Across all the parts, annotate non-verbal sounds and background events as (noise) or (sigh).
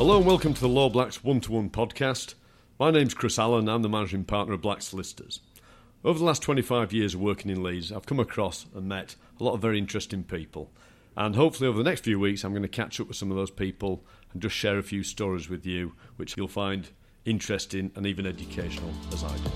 Hello and welcome to the Law Blacks One to One podcast. My name's Chris Allen, I'm the managing partner of Black Solicitors. Over the last 25 years of working in Leeds, I've come across and met a lot of very interesting people. And hopefully, over the next few weeks, I'm going to catch up with some of those people and just share a few stories with you, which you'll find interesting and even educational, as I did.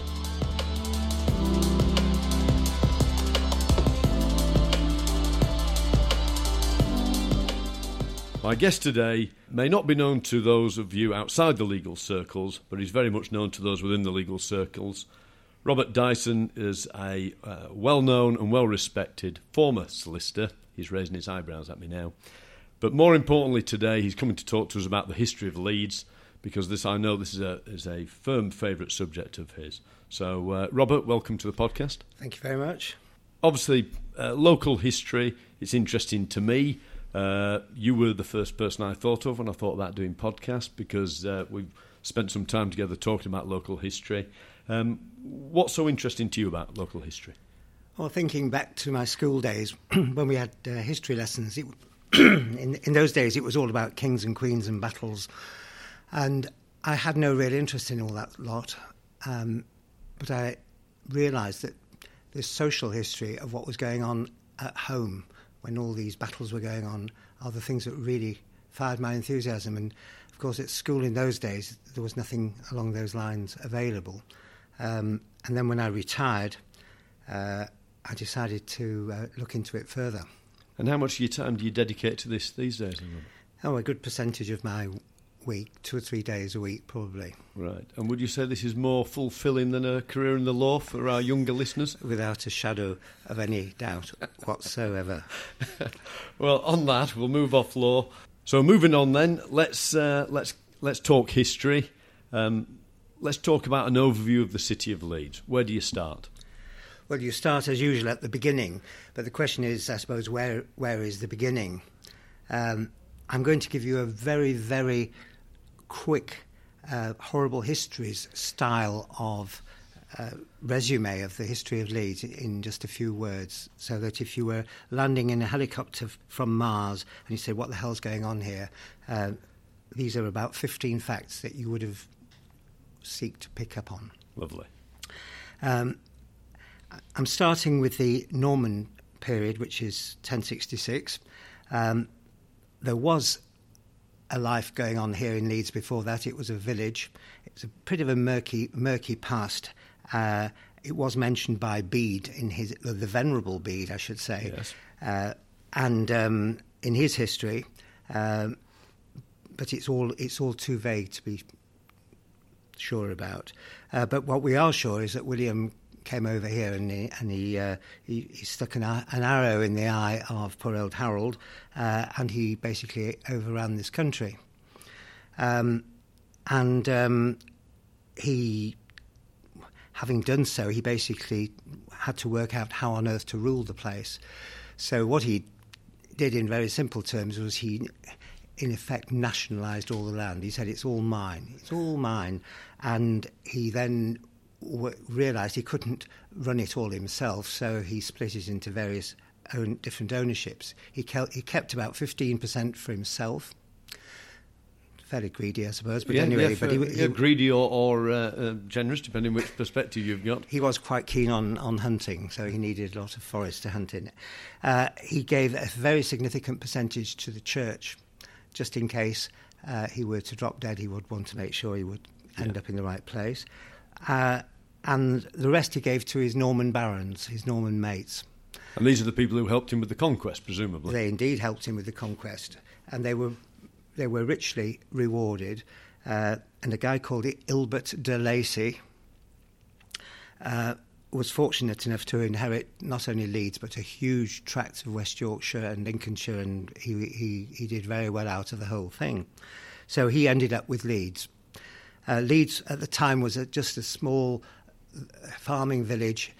My guest today may not be known to those of you outside the legal circles, but he's very much known to those within the legal circles. Robert Dyson is a uh, well known and well respected former solicitor. He's raising his eyebrows at me now. But more importantly, today he's coming to talk to us about the history of Leeds because this I know this is a, is a firm favourite subject of his. So, uh, Robert, welcome to the podcast. Thank you very much. Obviously, uh, local history, it's interesting to me. Uh, you were the first person I thought of when I thought about doing podcasts because uh, we've spent some time together talking about local history. Um, what's so interesting to you about local history? Well, thinking back to my school days (clears throat) when we had uh, history lessons, it, (clears throat) in, in those days it was all about kings and queens and battles, and I had no real interest in all that lot. Um, but I realised that the social history of what was going on at home when all these battles were going on are the things that really fired my enthusiasm. And of course, at school in those days, there was nothing along those lines available. Um, and then when I retired, uh, I decided to uh, look into it further. And how much of your time do you dedicate to this these days? Oh, a good percentage of my week, two or three days a week, probably. Right. And would you say this is more fulfilling than a career in the law for our younger listeners? Without a shadow of any doubt whatsoever. (laughs) well, on that, we'll move off law. So, moving on then, let's uh, let's let's talk history. Um, let's talk about an overview of the city of Leeds. Where do you start? Well, you start as usual at the beginning, but the question is, I suppose, where where is the beginning? Um, I'm going to give you a very, very quick, uh, horrible histories style of uh, resume of the history of Leeds in just a few words, so that if you were landing in a helicopter from Mars and you say, "What the hell's going on here?" Uh, these are about 15 facts that you would have seek to pick up on. Lovely. Um, I'm starting with the Norman period, which is 1066. Um, there was a life going on here in Leeds before that. It was a village. It's a bit of a murky, murky past. Uh, it was mentioned by Bede in his, the Venerable Bede, I should say, yes. uh, and um, in his history. Um, but it's all it's all too vague to be sure about. Uh, but what we are sure is that William came over here and he, and he, uh, he, he, stuck an, an, arrow in the eye of poor old Harold uh, and he basically overran this country. Um, and um, he, having done so, he basically had to work out how on earth to rule the place. So what he did in very simple terms was he in effect nationalised all the land. He said, It's all mine, it's all mine. And he then w- realised he couldn't run it all himself, so he split it into various own, different ownerships. He, ke- he kept about 15% for himself. Fairly greedy, I suppose, but yeah, anyway, yeah, but he, he, yeah, greedy or, or uh, uh, generous, depending which perspective you've got. He was quite keen on, on hunting, so he needed a lot of forest to hunt in. Uh, he gave a very significant percentage to the church, just in case uh, he were to drop dead. He would want to make sure he would end up in the right place. Uh, and the rest he gave to his Norman barons, his Norman mates. And these are the people who helped him with the conquest, presumably. They indeed helped him with the conquest, and they were they were richly rewarded. Uh, and a guy called Ilbert de Lacy uh, was fortunate enough to inherit not only Leeds but a huge tract of West Yorkshire and Lincolnshire, and he, he, he did very well out of the whole thing. So he ended up with Leeds. Uh, Leeds at the time was a, just a small farming village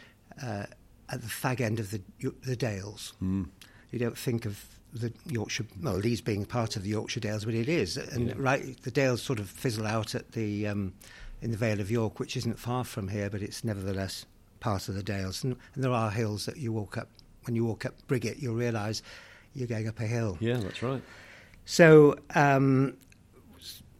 uh, at the fag end of the, the Dales. Mm. You don't think of the Yorkshire, well, Leeds being part of the Yorkshire Dales, but it is. And yeah. right, the Dales sort of fizzle out at the um, in the Vale of York, which isn't far from here, but it's nevertheless part of the Dales. And, and there are hills that you walk up. When you walk up Briggate, you'll realise you're going up a hill. Yeah, that's right. So um,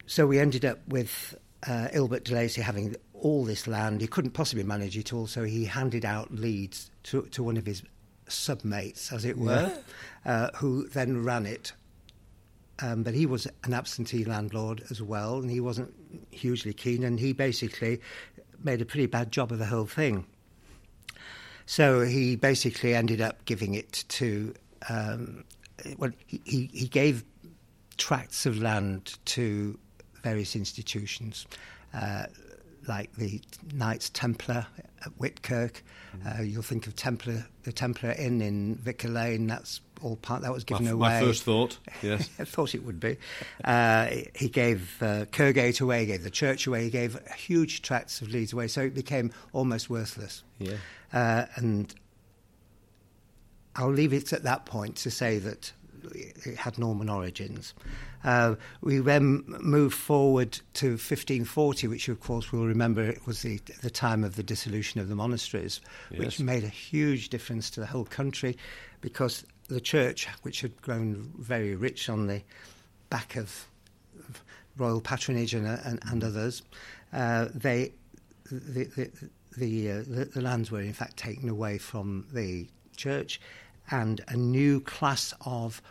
so we ended up with uh, Ilbert de Lacy having all this land. He couldn't possibly manage it all, so he handed out Leeds to, to one of his submates, as it were, yeah. uh, who then ran it. Um, but he was an absentee landlord as well, and he wasn't hugely keen, and he basically made a pretty bad job of the whole thing. So he basically ended up giving it to, um, well, he, he, he gave tracts of land to various institutions. Uh, like the Knights Templar at Whitkirk. Mm. Uh, you'll think of Templar, the Templar Inn in Vicar Lane. That's all part that was given my, away. My first thought, (laughs) yes, I thought it would be. Uh, he gave uh, away, he gave the church away, he gave huge tracts of Leeds away, so it became almost worthless. Yeah, uh, and I'll leave it at that point to say that it had Norman origins. Uh, we then moved forward to 1540, which of course we'll remember it was the, the time of the dissolution of the monasteries, yes. which made a huge difference to the whole country because the church, which had grown very rich on the back of royal patronage and, and, and others, uh, they the the the, uh, the, the lands were in fact taken away from the church, and a new class of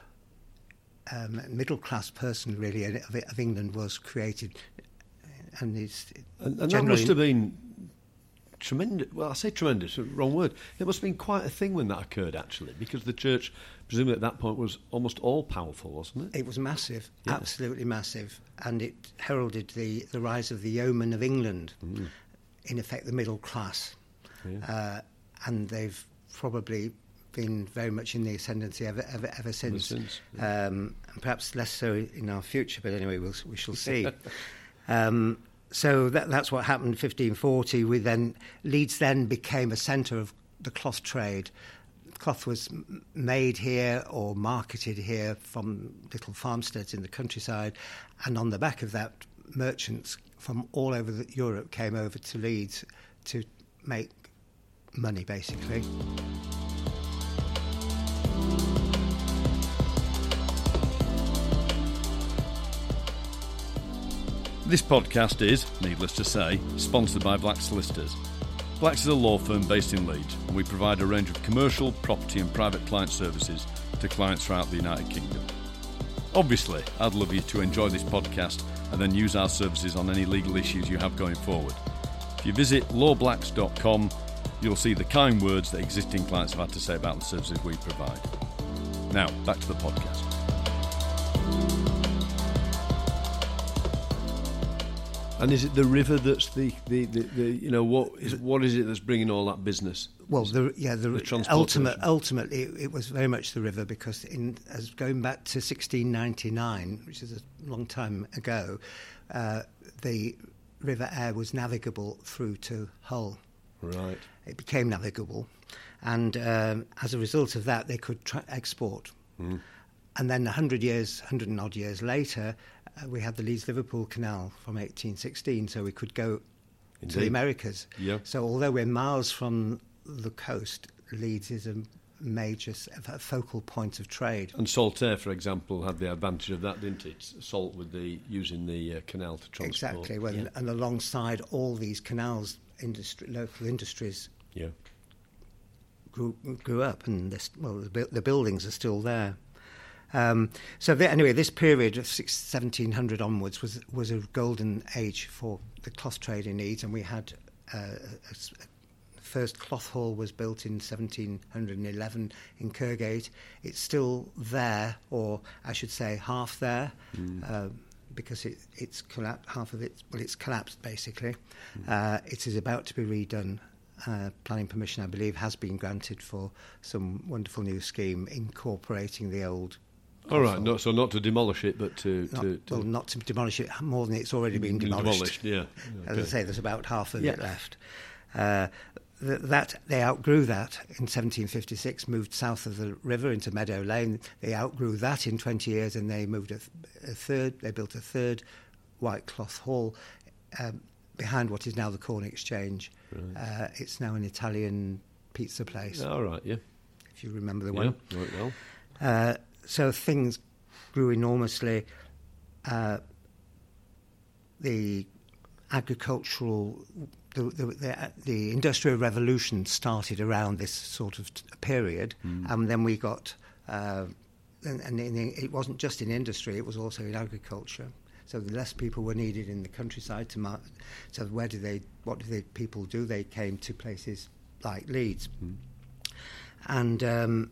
um, middle class person really of, of, England was created, and it's and, and that must have been tremendous. Well, I say tremendous, wrong word. It must have been quite a thing when that occurred, actually, because the church, presumably at that point, was almost all powerful, wasn't it? It was massive, yeah. absolutely massive, and it heralded the the rise of the yeomen of England, mm. in effect, the middle class, yeah. uh, and they've probably been very much in the ascendancy ever ever, ever since. Since yeah. um, and perhaps less so in our future, but anyway, we'll, we shall see. (laughs) um, so that, that's what happened. in 1540. We then Leeds then became a centre of the cloth trade. Cloth was made here or marketed here from little farmsteads in the countryside, and on the back of that, merchants from all over the, Europe came over to Leeds to make money, basically. This podcast is, needless to say, sponsored by Black Solicitors. Blacks is a law firm based in Leeds, and we provide a range of commercial, property, and private client services to clients throughout the United Kingdom. Obviously, I'd love you to enjoy this podcast and then use our services on any legal issues you have going forward. If you visit lawblacks.com, you'll see the kind words that existing clients have had to say about the services we provide. Now, back to the podcast. And is it the river that's the, the, the, the you know what is what is it that's bringing all that business? Well, the, yeah, the, the ultimate, ultimately it, it, was very much the river because in as going back to 1699, which is a long time ago, uh, the River Aire was navigable through to Hull. Right. It became navigable, and um, as a result of that, they could tra- export. Mm. And then 100 years, 100 and odd years later, uh, we had the Leeds Liverpool Canal from 1816, so we could go Indeed. to the Americas. Yeah. So although we're miles from the coast, Leeds is a major a focal point of trade. And Saltaire, for example, had the advantage of that, didn't it? Salt with the using the uh, canal to transport. Exactly. Well, yeah. and alongside all these canals, industry, local industries. Yeah. Grew, grew up, and this, well, the, the buildings are still there. Um, so the, anyway, this period of 1700 onwards was was a golden age for the cloth trade in Leeds, and we had uh, a, a first cloth hall was built in 1711 in Kirkgate. It's still there, or I should say, half there. Mm. Uh, because it, it's collapsed, half of it, well, it's collapsed basically. Mm. Uh, it is about to be redone. Uh, planning permission, I believe, has been granted for some wonderful new scheme incorporating the old all right, no, so not to demolish it, but to, not, to, to, well, not to demolish it more than it's already been demolished. demolished yeah, okay. as I say, there's about half of yeah. it left. Uh, th- that they outgrew that in 1756, moved south of the river into Meadow Lane. They outgrew that in 20 years, and they moved a, th- a third. They built a third white cloth hall um, behind what is now the Corn Exchange. Right. Uh, it's now an Italian pizza place. All right, yeah. If you remember the one. Yeah, right well. Uh, so things grew enormously. Uh, the agricultural, the, the, the, the industrial revolution started around this sort of period, Hmm. and then we got, uh, and, and in, it wasn't just in industry; it was also in agriculture. So the less people were needed in the countryside to so where do they? What do the people do? They came to places like Leeds, Hmm. and um,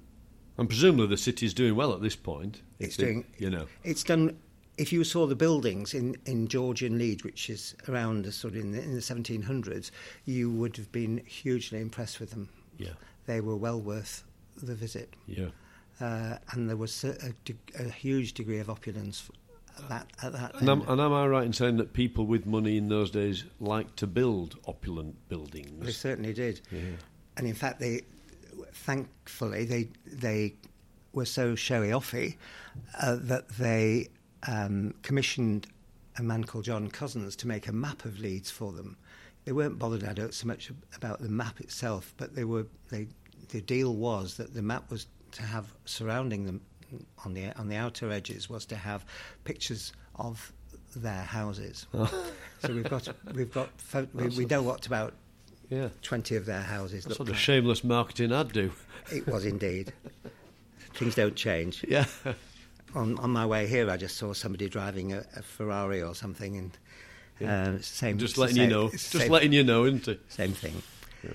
And presumably the city's doing well at this point. It's it- doing- You know. It's done. If you saw the buildings in, in Georgian Leeds, which is around the sort of in the, in the 1700s, you would have been hugely impressed with them. Yeah. They were well worth the visit, Yeah. uh, and there was a, a, a huge degree of opulence at that. At that And am, and am I right in saying that people with money in those days liked to build opulent buildings? They certainly did, Yeah. and in fact, they thankfully they they were so showy offy uh, that they um, commissioned a man called John Cossins to make a map of Leeds for them. They weren't bothered I don't so much about the map itself, but they were they the deal was that the map was to have surrounding them on the on the outer edges was to have pictures of their houses. so we've got we've got we, we know what about Yeah. twenty of their houses That's what a shameless marketing ad do. It was indeed. (laughs) Things don't change. Yeah. On, on my way here, I just saw somebody driving a, a Ferrari or something, and uh, same. Just letting you know. Just same, letting you know, isn't it? same thing. Yeah.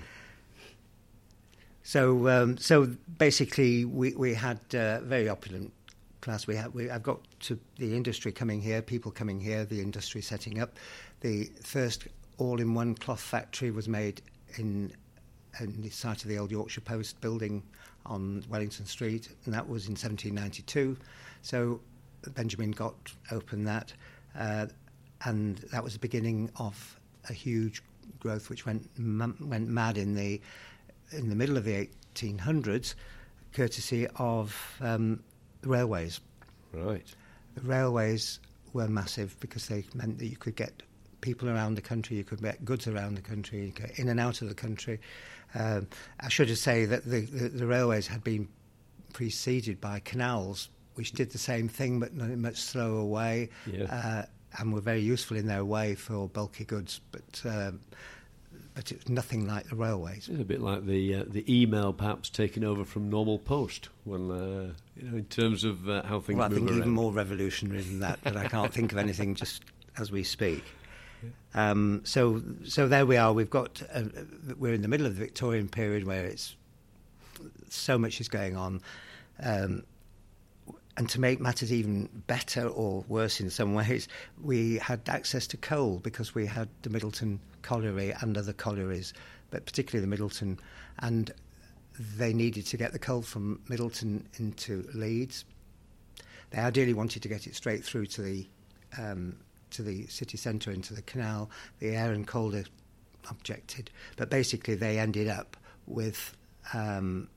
So, um, so basically, we we had uh, very opulent class. We had we, I've got to the industry coming here, people coming here, the industry setting up. The first all-in-one cloth factory was made in, in the site of the old Yorkshire Post building on Wellington Street, and that was in 1792. So Benjamin Gott open that, uh, and that was the beginning of a huge growth, which went m- went mad in the in the middle of the 1800s, courtesy of um, the railways. Right. The railways were massive because they meant that you could get people around the country, you could get goods around the country, you could in and out of the country. Um, I should just say that the, the, the railways had been preceded by canals, which did the same thing but in a much slower way, Yeah. uh, and were very useful in their way for bulky goods, but um, but it's nothing like the railways. It's a bit like the uh, the email perhaps taking over from normal post when uh, you know in terms of uh, how things Well, I move think around. even more revolutionary than that, but I can't think of anything just as we speak. Um, so, so there we are. We've got uh, we're in the middle of the Victorian period where it's so much is going on, um, and to make matters even better or worse in some ways, we had access to coal because we had the Middleton colliery and other collieries, but particularly the Middleton, and they needed to get the coal from Middleton into Leeds. They ideally wanted to get it straight through to the um, to the city centre into the canal. The Aire and Calder objected, but basically they ended up with um,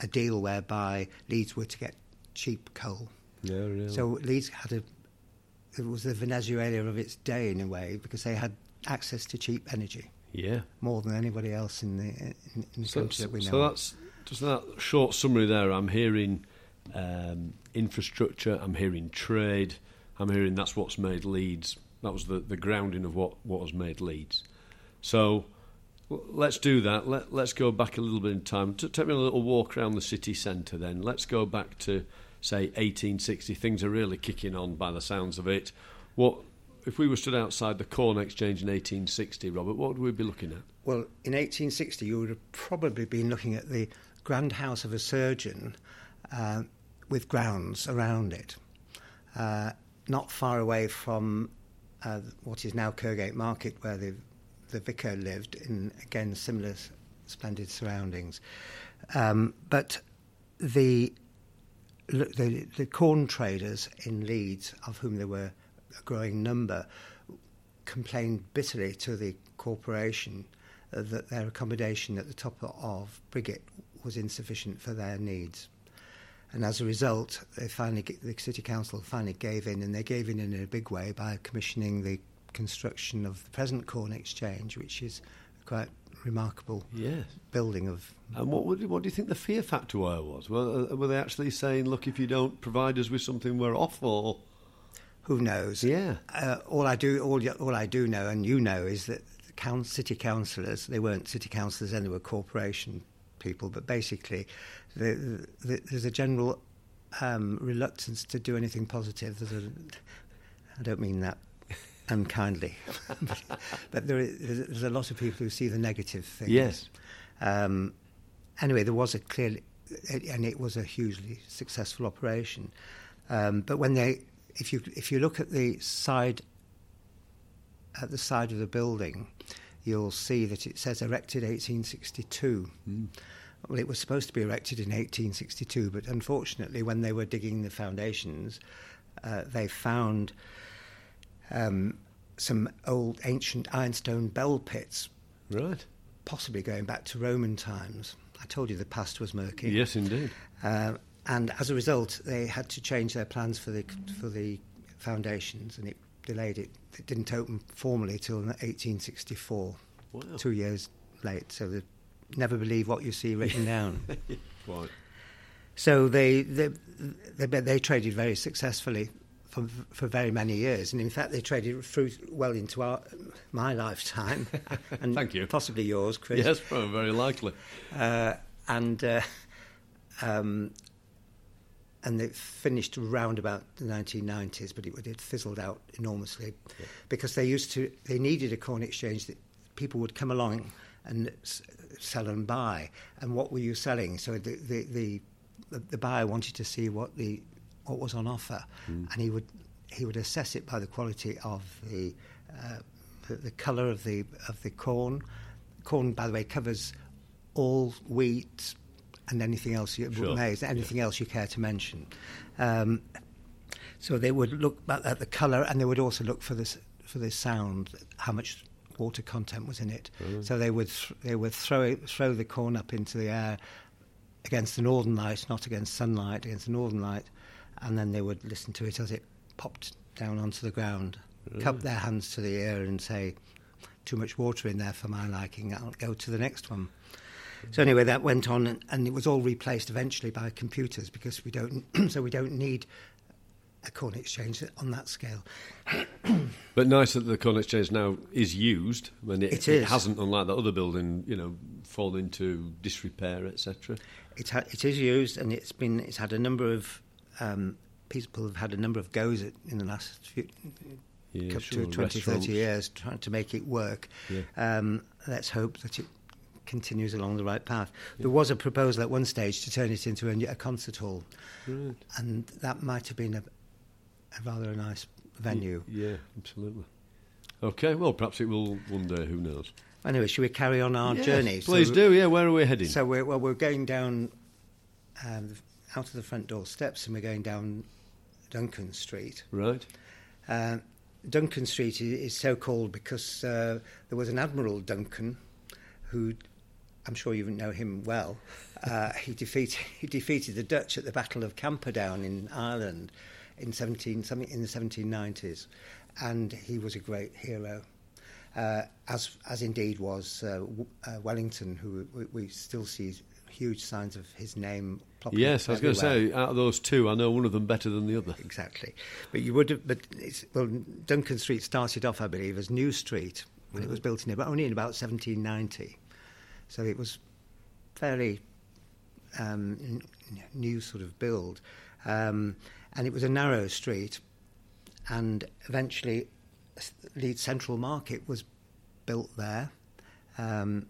a deal whereby Leeds were to get cheap coal. yeah, really. So Leeds had a it was the Venezuela of its day in a way because they had access to cheap energy yeah. more than anybody else in the in, in the So, country that we know. so that's just that short summary there. I'm hearing um, infrastructure. I'm hearing trade. I'm hearing that's what's made Leeds. That was the, the grounding of what, what has made Leeds. So let's do that. Let, let's go back a little bit in time. T- take me a little walk around the city centre then. Let's go back to, say, 1860. Things are really kicking on by the sounds of it. What If we were stood outside the Corn Exchange in 1860, Robert, what would we be looking at? Well, in 1860, you would have probably been looking at the grand house of a surgeon uh, with grounds around it, uh, not far away from uh, what is now Kirkgate Market, where the, the vicar lived, in again similar splendid surroundings. Um, but the, the the corn traders in Leeds, of whom there were a growing number, complained bitterly to the corporation uh, that their accommodation at the top of Briggate was insufficient for their needs. And as a result, they finally, the city council finally gave in, and they gave in in a big way by commissioning the construction of the present Corn Exchange, which is a quite remarkable Yes. building of. And what would, what do you think the fear factor? Was were, uh, were they actually saying, "Look, if you don't provide us with something, we're off"? Or who knows? Yeah. Uh, all I do, all, all I do know, and you know, is that the city councillors, they weren't city councillors, then they were corporation people, but basically, the, the, there's a general um, reluctance to do anything positive. There's a, I don't mean that (laughs) unkindly, (laughs) but there is, there's a lot of people who see the negative things. Yes. Um, anyway, there was a clear, and it was a hugely successful operation. Um, but when they, if you if you look at the side, at the side of the building, you'll see that it says erected 1862. Mm. Well, it was supposed to be erected in 1862, but unfortunately, when they were digging the foundations, uh, they found um, some old ancient ironstone bell pits. Right. Possibly going back to Roman times. I told you the past was murky. Yes, indeed. Uh, and as a result, they had to change their plans for the for the foundations, and it delayed it. It didn't open formally till 1864. Wow. Two years late. So they never believe what you see written down. (laughs) Quite. So they, they they, they traded very successfully for for very many years, and in fact they traded through well into our my lifetime. (laughs) and Thank you. Possibly yours, Chris. Yes, very likely. Uh, and uh, um, and it finished around about the 1990s, but it, it fizzled out enormously yeah. because they used to they needed a corn exchange that people would come along and sell and buy. And what were you selling? So the the, the the buyer wanted to see what the what was on offer, mm. and he would he would assess it by the quality of the uh, the, the colour of the of the corn. Corn, by the way, covers all wheat and anything else you sure. maize, anything yeah. else you care to mention. Um, so they would look at the colour, and they would also look for this for the sound, how much water content was in it. Mm. So they would th- they would throw it, throw the corn up into the air against the northern light, not against sunlight, against the northern light, and then they would listen to it as it popped down onto the ground, really? cup their hands to the ear and say, "Too much water in there for my liking. I'll go to the next one." So anyway, that went on, and, and it was all replaced eventually by computers because we don't. (clears throat) so we don't need a corn exchange on that scale. (clears throat) but nice that the corn exchange now is used when it, it, it hasn't, unlike that other building, you know, fall into disrepair, etc. It, ha- it is used, and it's been it's had a number of um, people have had a number of goes at, in the last few, yeah, sure. to 20, 30 years trying to make it work. Yeah. Um, let's hope that it continues along the right path. Yeah. There was a proposal at one stage to turn it into a, a concert hall, right. and that might have been a, a rather nice venue. Yeah, absolutely. Okay, well, perhaps it will one day. Who knows? Anyway, should we carry on our yes, journey? Please so, do. Yeah, where are we heading? So we're well, we're going down um, out of the front door steps, and we're going down Duncan Street. Right. Uh, Duncan Street is so called because uh, there was an Admiral Duncan who I'm sure you know him well. Uh, he (laughs) defeated he defeated the Dutch at the Battle of Camperdown in Ireland in 17 something in the 1790s, and he was a great hero. Uh, as as indeed was uh, uh, Wellington, who we, we, still see huge signs of his name. Yes, I was going to say out of those two, I know one of them better than the other. Exactly, but you would have. But well, Duncan Street started off, I believe, as New Street when mm-hmm. it was built in, but only in about 1790. So it was fairly um, new sort of build, um, and it was a narrow street, and eventually Leeds Central Market was built there, um,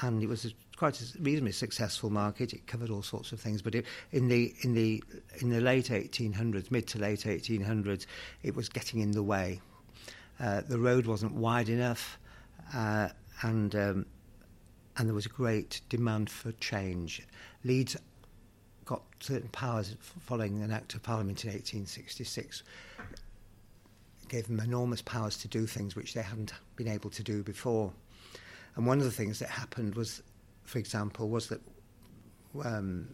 and it was a, quite a reasonably successful market. It covered all sorts of things, but it, in the in the in the late 1800s, mid to late 1800s, it was getting in the way. Uh, the road wasn't wide enough, uh, and um, and there was a great demand for change. Leeds got certain powers following an Act of Parliament in 1866 gave them enormous powers to do things which they hadn't been able to do before. And one of the things that happened was, for example, was that um,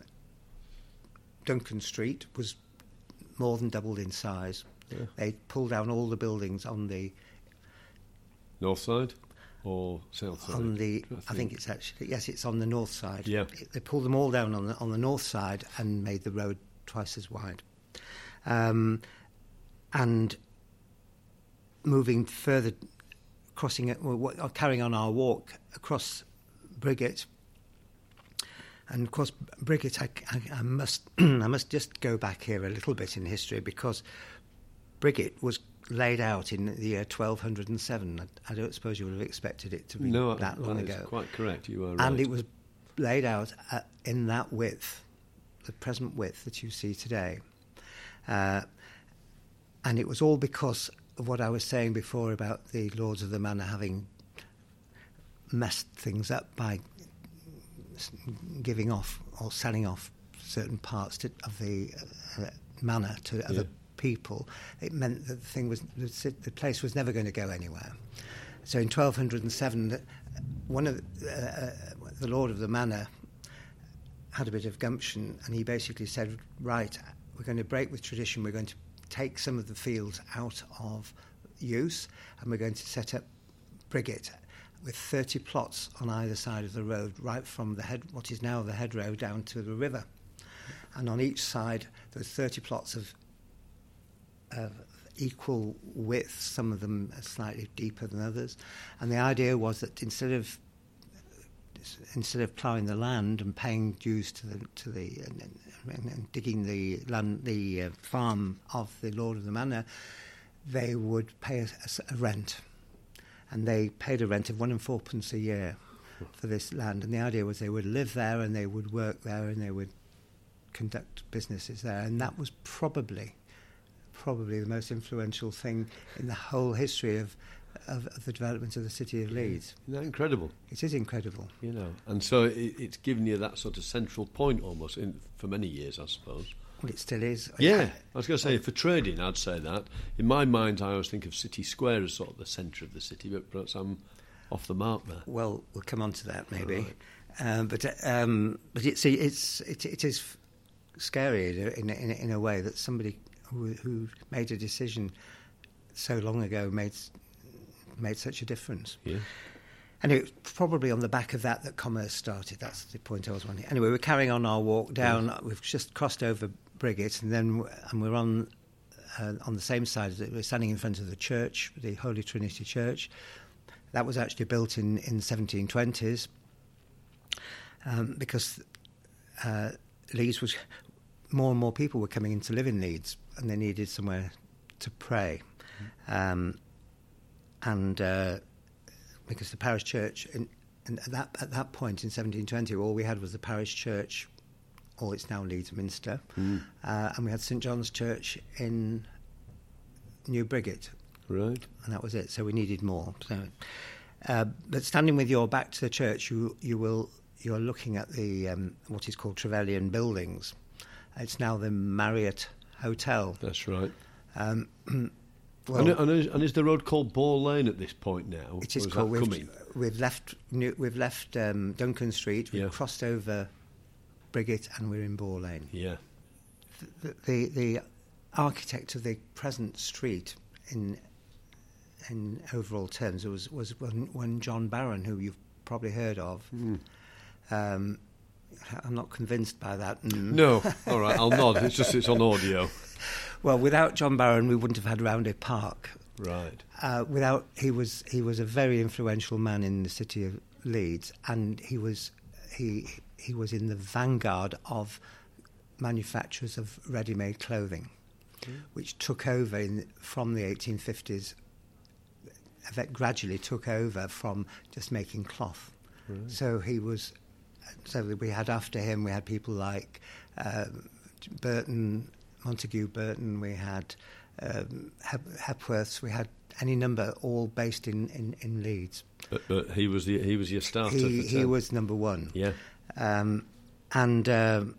Duncan Street was more than doubled in size. Yeah. They pulled down all the buildings on the north side or south side? On the, I think. I think. it's actually yes, it's on the north side. Yeah, they pulled them all down on the on the north side and made the road twice as wide. Um, and moving further, crossing it, or carrying on our walk across Briggate. And of course, Briggate, I, I, I must (clears throat) I must just go back here a little bit in history because Briggate was laid out in the year 1207. I, I don't suppose you would have expected it to be no, that long that ago. quite correct. You are right. And it was laid out at, in that width, the present width that you see today. Uh, and it was all because of what I was saying before about the Lords of the Manor having messed things up by giving off or selling off certain parts to, of the uh, manor to yeah. other people. It meant that the thing was the place was never going to go anywhere. So in 1207, one of uh, uh, the Lord of the Manor had a bit of gumption, and he basically said, "Right, we're going to break with tradition. We're going to take some of the fields out of use, and we're going to set up Briggate with 30 plots on either side of the road, right from the head, what is now the head road, down to the river. And on each side, there's 30 plots of, of equal width, some of them slightly deeper than others. And the idea was that instead of instead of ploughing the land and paying dues to the to the and, and, and digging the land the uh, farm of the lord of the manor, they would pay a, a, a, rent, and they paid a rent of one and fourpence a year for this land. And the idea was they would live there and they would work there and they would conduct businesses there, and that was probably probably the most influential thing in the whole history of of, of, the development of the city of Leeds. Isn't that incredible? It is incredible. You know, and so it, it's given you that sort of central point almost in, for many years, I suppose. Well, it still is. Yeah, I was going to say for trading, I'd say that. In my mind, I always think of City Square as sort of the centre of the city, but perhaps I'm off the mark there. Well, we'll come on to that maybe. Right. Um, but um, but it's it's it, it is scary in, in in a way that somebody who, who made a decision so long ago made made such a difference. Yeah. And it was probably on the back of that that commerce started. That's the point I was wanting. Anyway, we're carrying on our walk down. Yes. We've just crossed over Briggate, and then and we're on uh, on the same side. We're standing in front of the church, the Holy Trinity Church. That was actually built in in the 1720s um, because uh, Leeds was more and more people were coming in to live in Leeds, and they needed somewhere to pray. Mm-hmm. Um, and uh, because the parish church, in, and at that at that point in 1720, all we had was the parish church, or it's now Leeds Minster, mm. uh, and we had St John's Church in New Briggate, right, and that was it. So we needed more. So, uh, but standing with your back to the church, you you will you're looking at the um, what is called Trevelyan buildings. It's now the Marriott Hotel. That's right. Um, (clears throat) Well, and, and, is, and, is, the road called Boar Lane at this point now? It is, called. We've, we've, left. We've left um, Duncan Street. We've yeah. crossed over Briggate, and we're in Boar Lane. Yeah. The, the, the architect of the present street, in in overall terms, was was one, one John Barran, who you've probably heard of. Mm. Um, I'm not convinced by that. Mm. No, (laughs) all right, I'll nod. It's just it's on audio. Well, without John Barran, we wouldn't have had Roundhay Park. Right. Uh, without he was he was a very influential man in the city of Leeds, and he was he he was in the vanguard of manufacturers of ready-made clothing, mm. which took over in, from the 1850s. That gradually took over from just making cloth. Right. So he was. So we had after him, we had people like uh, Burton Montague Burton, we had um, Hep- Hepworths, we had any number, all based in, in, in Leeds. But, but he was the, he was your starter. He, he was number one. Yeah, um, and um,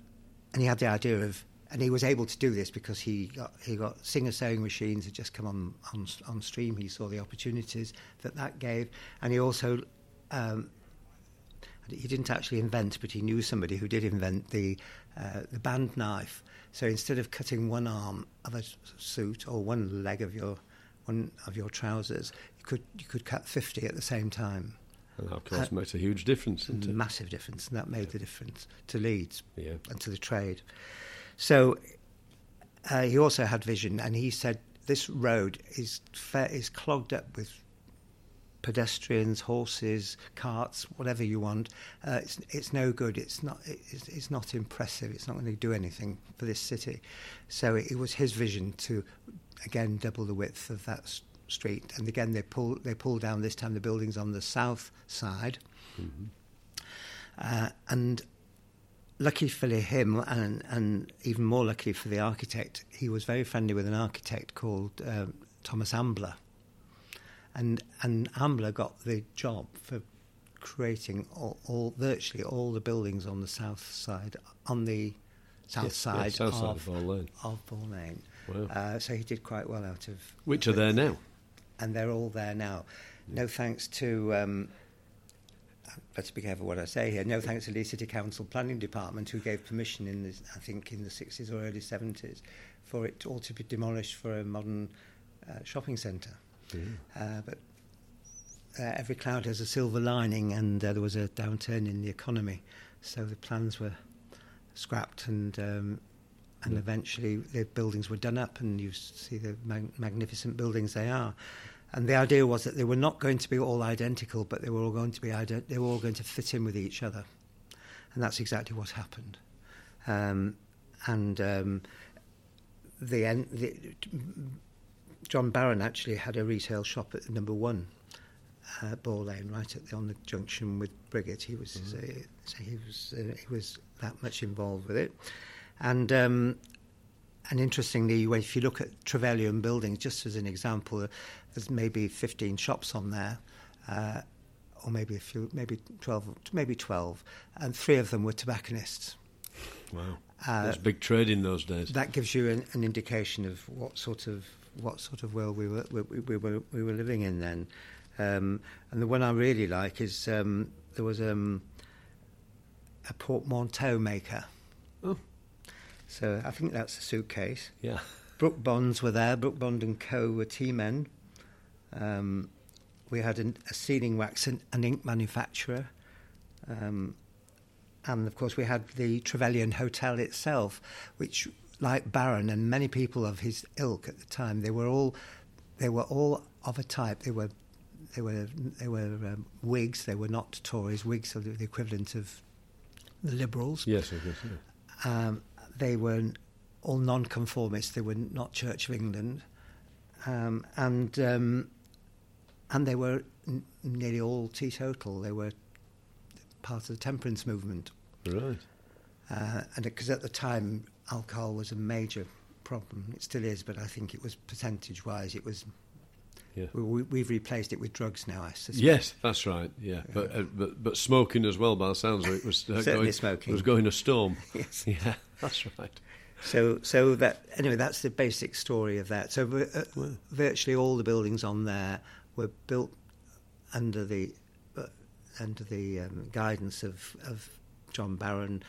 and he had the idea of, and he was able to do this because he got he got Singer sewing machines had just come on on, on stream. He saw the opportunities that that gave, and he also. Um, he didn't actually invent, but he knew somebody who did invent the uh, the band knife, so instead of cutting one arm of a suit or one leg of your one of your trousers, you could you could cut fifty at the same time. And that, of course, uh, makes a huge difference. A massive difference, and that made yeah. the difference to Leeds yeah. and to the trade. So uh, he also had vision, and he said this road is fa- is clogged up with pedestrians, horses, carts, whatever you want. Uh, it's it's no good. It's not it's, it's not impressive. It's not going to do anything for this city. So it, it was his vision to again double the width of that s- street. And again they pull they pull down this time the buildings on the south side. Uh, and lucky for him, and, and even more lucky for the architect, he was very friendly with an architect called um, Thomas Ambler. And, and Ambler got the job for creating all, all, virtually all the buildings on the south side, on the south Yes, side, yes, south of, side of Boar Lane. of Boar Lane. Wow. Uh, so he did quite well out of Which are there now. and they're all there now. No thanks to, um, better be careful what I say here, no thanks to the City Council Planning Department who gave permission in the, I think in the 60s or early 70s for it all to be demolished for a modern uh, shopping centre. Uh, but uh, every cloud has a silver lining and uh, there was a downturn in the economy. So the plans were scrapped and um, and Yeah. eventually the buildings were done up and you see the mag- magnificent buildings they are. And the idea was that they were not going to be all identical but they were all going to be ident- they were all going to fit in with each other. And that's exactly what happened. Um, and um, the, en- the John Barran actually had a retail shop at number one uh, Boar Lane, right at the, on the junction with Briggate. He was uh, so he was uh, he was that much involved with it, and um, and interestingly, if you look at Trevelyan buildings, just as an example, there's maybe 15 shops on there. Uh, or maybe a few, maybe 12, maybe 12, and three of them were tobacconists. Wow. Uh, There's big trade in those days. That gives you an, an indication of what sort of what sort of world we were we, we were we were living in then. Um, and the one I really like is um, there was um, a portmanteau maker. Oh. So I think that's a suitcase. Yeah. Brooke Bonds were there. Brooke Bond and Co. were tea men. Um, we had an, a sealing wax and an ink manufacturer. Um, and of course, we had the Trevelyan Hotel itself, which, like Barran and many people of his ilk at the time, they were all they were all of a type. They were they were they were um, Whigs. They were not Tories. Whigs are the, equivalent of the Liberals. Yes, of course. Yeah. Um, they were all non-conformists. They were not Church of England, um, and um, and they were n- nearly all teetotal. They were part of the temperance movement, Right. uh, and because at the time alcohol was a major problem. It still is, but I think it was percentage-wise, it was. Yeah. We, we've replaced it with drugs now. I suspect. Yes, that's right. Yeah, but uh, but but smoking as well. By the sounds of it, was uh, (laughs) Certainly going, smoking. was going a storm. (laughs) Yes. (laughs) Yeah, that's right. So, so that anyway, that's the basic story of that. So, uh, Wow. virtually all the buildings on there were built under the uh, under the um, guidance of of John Barran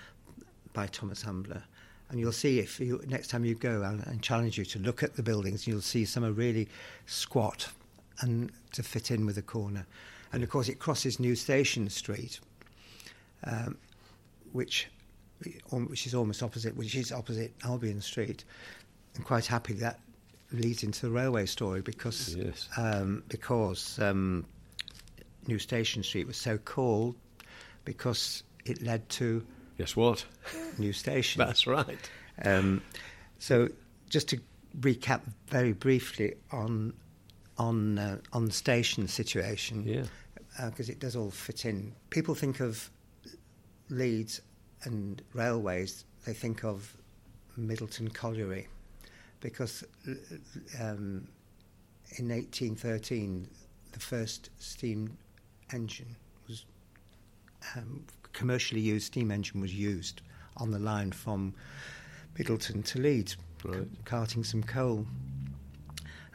by Thomas Ambler. And you'll see if you next time you go, I'll, challenge you to look at the buildings. You'll see some are really squat and to fit in with the corner. And of course, it crosses New Station Street, um, which which is almost opposite, which is opposite Albion Street. I'm quite happy that leads into the railway story because Yes. um, because um, New Station Street was so called because it led to Guess what? (laughs) New Station. That's right. Um, so, just to recap very briefly on on uh, on the station situation, Yeah. because it does all fit in. People think of Leeds and railways; they think of Middleton Colliery, because um, in 1813 the first steam engine was um, commercially used steam engine was used on the line from Middleton to Leeds, Right. c- carting some coal.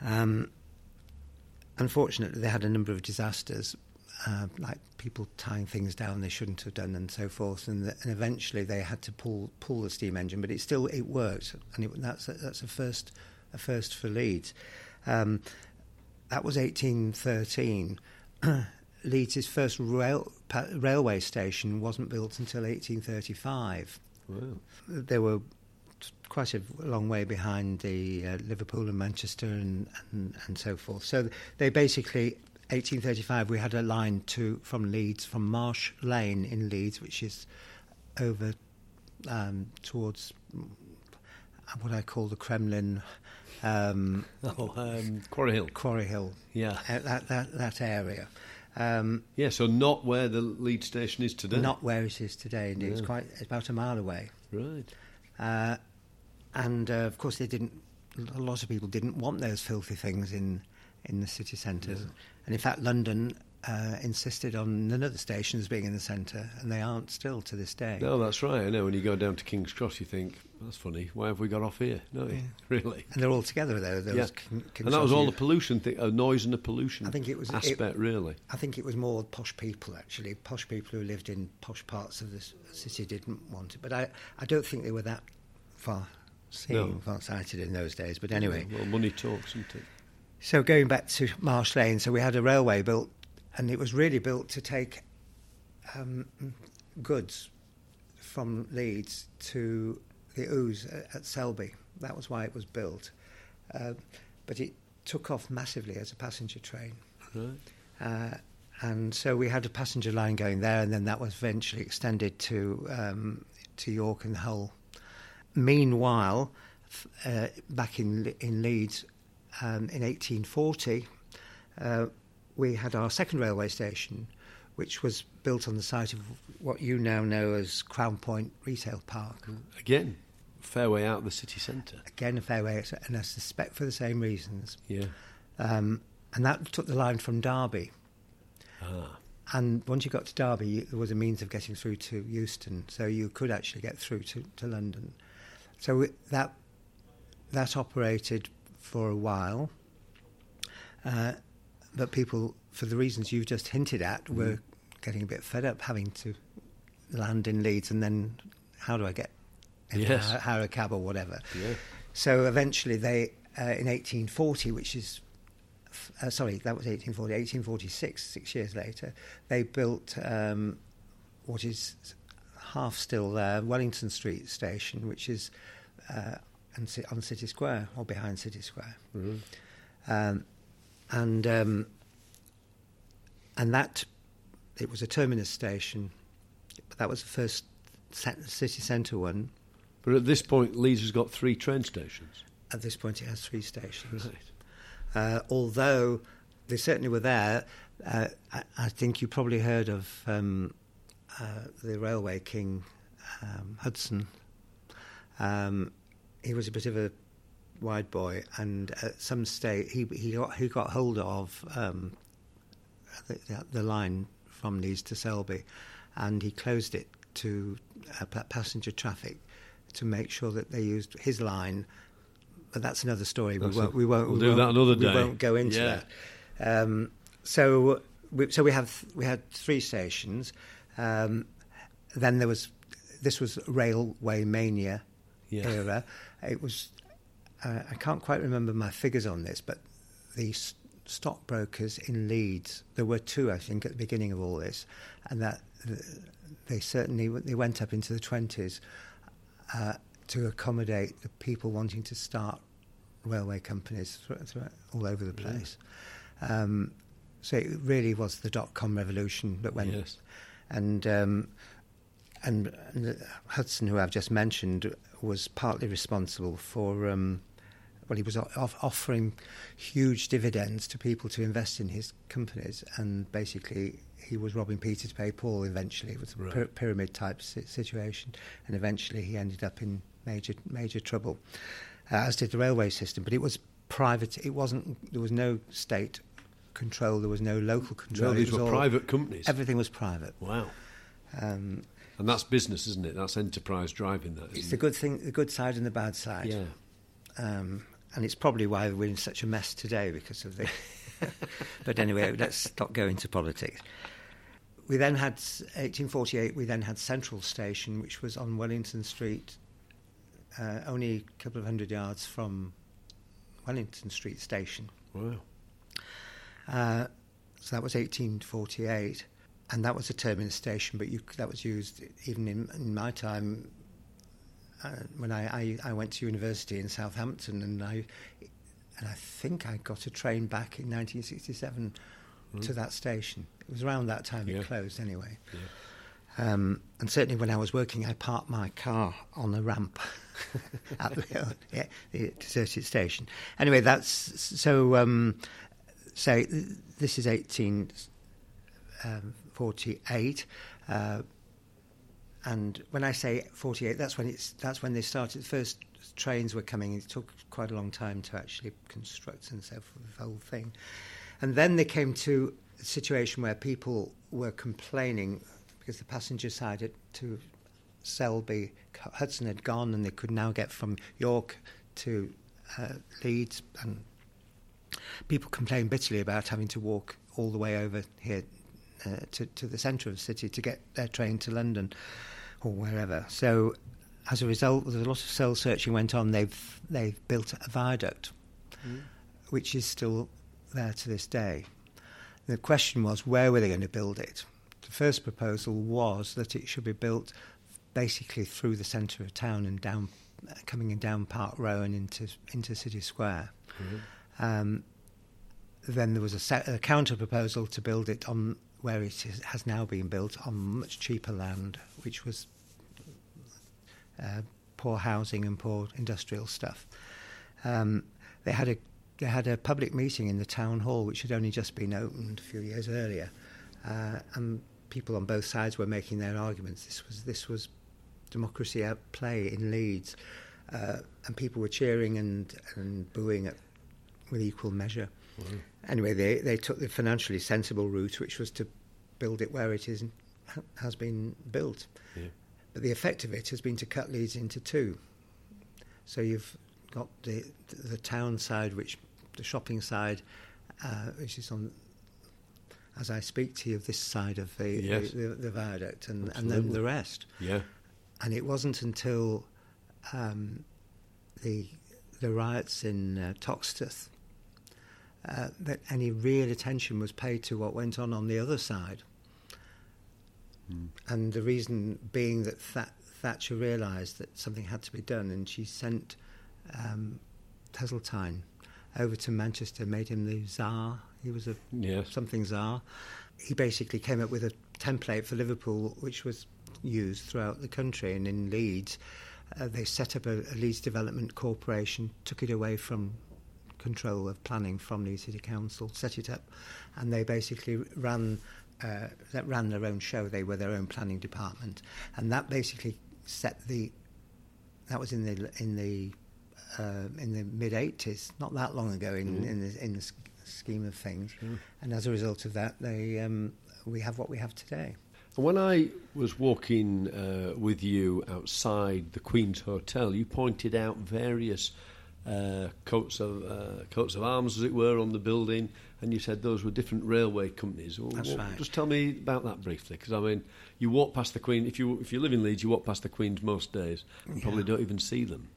Um, unfortunately, they had a number of disasters, uh, like people tying things down they shouldn't have done, and so forth. And, the, and eventually, they had to pull pull the steam engine, but it still it worked, and it, that's a, that's a first a first for Leeds. Um, that was 1813. (clears throat) Leeds' first rail, pa- railway station wasn't built until 1835 Wow. there were quite a long way behind the uh, Liverpool and Manchester and, and, and so forth. So they basically 1835 we had a line to from Leeds from Marsh Lane in Leeds, which is over um, towards what I call the Kremlin. Um, (laughs) oh, um, Quarry Hill. Quarry Hill. Yeah. Uh, that, that, that area. Um, yeah, so not where the Leeds station is today. Not where it is today, indeed. Yeah. It's quite it's about a mile away. Right. Uh, and uh, of course, they didn't. A lot of people didn't want those filthy things in in the city centres. Yeah. And in fact, London uh, insisted on the stations being in the centre, and they aren't still to this day. No, that's right. I know when you go down to King's Cross, you think that's funny. Why have we got off here? No, yeah. (laughs) really. And they're all together though. There yeah. King, and that was all the pollution thing, a noise and the pollution. I think it was aspect it, really. I think it was more posh people actually. Posh people who lived in posh parts of the city didn't want it, but I, I don't think they were that far seeing, no. far sighted in those days. But anyway, well, money talks, isn't it? So going back to Marsh Lane, so we had a railway built, and it was really built to take um, goods from Leeds to the Ouse at Selby. That was why it was built. Uh, but it took off massively as a passenger train. Right. Uh, and so we had a passenger line going there, and then that was eventually extended to um, to York and Hull. Meanwhile, uh, back in in Leeds, um, in 1840, uh, we had our second railway station, which was built on the site of what you now know as Crown Point Retail Park. Again, fair way out of the city centre. Again, a fair way, and I suspect for the same reasons. Yeah. Um, and that took the line from Derby. Ah. And once you got to Derby, there was a means of getting through to Euston, so you could actually get through to, to London. So that that operated for a while. Uh, but people, for the reasons you've just hinted at, mm. were getting a bit fed up having to land in Leeds and then how do I get yes. hire a cab or whatever. Yeah. So eventually they, uh, in 1840, which is, uh, sorry, that was 1840, 1846, six years later, they built um, what is half still there, Wellington Street Station, which is uh, on City Square or behind City Square, mm-hmm. um, and um, and that it was a terminus station, but that was the first city centre one. But at this point, Leeds has got three train stations. At this point, it has three stations. Right. Uh, although they certainly were there, uh, I, I, think you probably heard of um, uh, the railway king um, Hudson. Um, he was a bit of a wide boy, and at some stage he he got he got hold of um, the, the, line from Leeds to Selby, and he closed it to uh, passenger traffic to make sure that they used his line. But that's another story. That's we won't. We won't. We'll we do won't, that another day. We won't go into yeah. that. Um, so, we, so we have we had three stations. Um, then there was this was railway mania yeah. era. It was, uh, I can't quite remember my figures on this, but the stockbrokers in Leeds, there were two, I think, at the beginning of all this, and that they certainly they went up into the 20s uh, to accommodate the people wanting to start railway companies all over the place. Yeah. Um, so it really was the dot com revolution that went. Yes. And um, and, and Hudson, who I've just mentioned, was partly responsible for. Um, well, he was off- offering huge dividends to people to invest in his companies, and basically he was robbing Peter to pay Paul. Eventually, it was a right. pyramid type situation, and eventually he ended up in major major trouble, uh, as did the railway system. But it was private. It wasn't. There was no state control. There was no local control. No, these were all, private companies. Everything was private. Wow. Um, and that's business, isn't it? That's enterprise driving that. It's the good thing, the good side and the bad side. Yeah. Um, and it's probably why we're in such a mess today because of the. (laughs) but anyway, let's not go into politics. We then had 1848. We then had Central Station, which was on Wellington Street, uh, only a couple of hundred yards from Wellington Street Station. Wow. Uh, so that was 1848 and that was a terminus station, but you, that was used even in, in my time when I, I, I went to university in Southampton, and I and I think I got a train back in 1967 mm. to that station. It was around that time yeah. it closed, anyway. Yeah. Um, and certainly when I was working, I parked my car on the ramp (laughs) at the, (laughs) yeah, the deserted station. Anyway, that's so. Um, so this is 1848, um, uh, and when I say 48, that's when it's that's when they started. The first trains were coming. It took quite a long time to actually construct and so forth, the whole thing. And then they came to a situation where people were complaining because the passenger side at, to Selby, Hudson had gone, and they could now get from York to uh, Leeds. And people complained bitterly about having to walk all the way over here uh, to, to the centre of the city to get their train to London or wherever. So, as a result, there's a lot of soul searching went on. They've they've built a viaduct, mm. which is still there to this day. The question was, where were they going to build it? the first proposal was that it should be built basically through the centre of town and down, coming in down Park Row and into into City Square. Mm-hmm. Um, then there was a, set, a, counter proposal to build it on where it is, has now been built on much cheaper land, which was uh, poor housing and poor industrial stuff. Um, they had a they had a public meeting in the town hall, which had only just been opened a few years earlier, uh, and people on both sides were making their arguments. This was this was democracy at play in Leeds, uh, and people were cheering and and booing at with equal measure. Mm-hmm. Anyway, they they took the financially sensible route, which was to build it where it is has been built. Yeah. But the effect of it has been to cut Leeds into two. So you've got the the town side, which the shopping side, uh, which is on as I speak to you, this side of the, yes. the, the, the, viaduct, and, and then the rest. Yeah. And it wasn't until um, the the riots in uh, Toxteth uh, that any real attention was paid to what went on on the other side. Mm. And the reason being that Th- Thatcher realised that something had to be done, and she sent um, Heseltine over to Manchester, made him the Tsar he was a yes. something czar. He basically came up with a template for Liverpool, which was used throughout the country. And in Leeds, uh, they set up a, a, Leeds Development Corporation, took it away from control of planning from Leeds City Council, set it up, and they basically ran uh, that ran their own show. They were their own planning department, and that basically set the. That was in the in the uh, in the mid '80s, not that long ago in mm. in, the, in the scheme of things. Sure. And as a result of that, they, um, we have what we have today. When I was walking uh, with you outside the Queen's Hotel, you pointed out various uh, coats of uh, coats of arms, as it were, on the building, and you said those were different railway companies. That's what, right. Just tell me about that briefly, because I mean, you walk past the Queen. If you if you live in Leeds, you walk past the Queen's most days, and yeah. probably don't even see them.